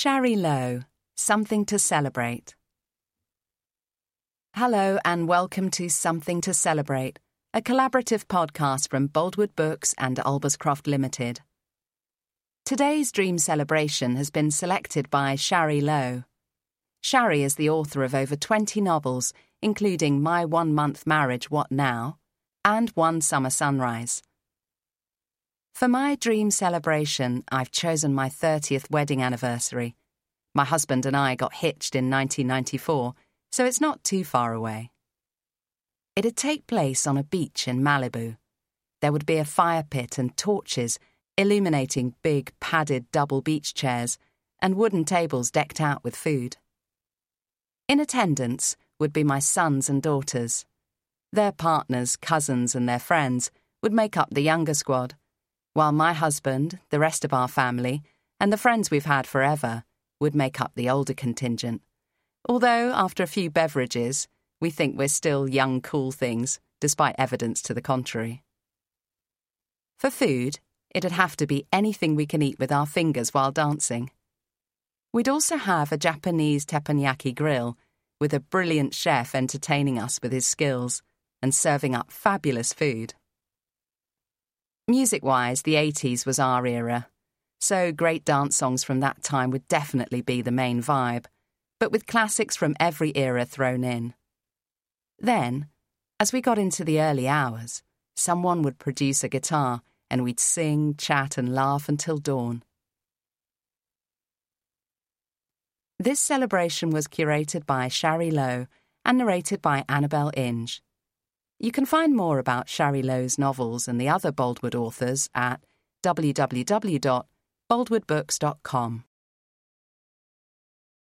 Shari Low, Something to Celebrate. Hello, and welcome to Something to Celebrate, a collaborative podcast from Boldwood Books and Ulverscroft Limited. Today's dream celebration has been selected by Shari Low. Shari is the author of over 20 novels, including My One Month Marriage What Now and One Summer Sunrise. For my dream celebration, I've chosen my 30th wedding anniversary. My husband and I got hitched in 1994, so it's not too far away. It'd take place on a beach in Malibu. There would be a fire pit and torches illuminating big padded double beach chairs and wooden tables decked out with food. In attendance would be my sons and daughters. Their partners, cousins, and their friends would make up the younger squad while my husband, the rest of our family, and the friends we've had forever would make up the older contingent. Although, after a few beverages, we think we're still young, cool things, despite evidence to the contrary. For food, it'd have to be anything we can eat with our fingers while dancing. We'd also have a Japanese teppanyaki grill with a brilliant chef entertaining us with his skills and serving up fabulous food. Music wise, the 80s was our era, so great dance songs from that time would definitely be the main vibe, but with classics from every era thrown in. Then, as we got into the early hours, someone would produce a guitar and we'd sing, chat, and laugh until dawn. This celebration was curated by Shari Low and narrated by Annabel Inge. You can find more about Shari Low's novels and the other Boldwood authors at www.boldwoodbooks.com.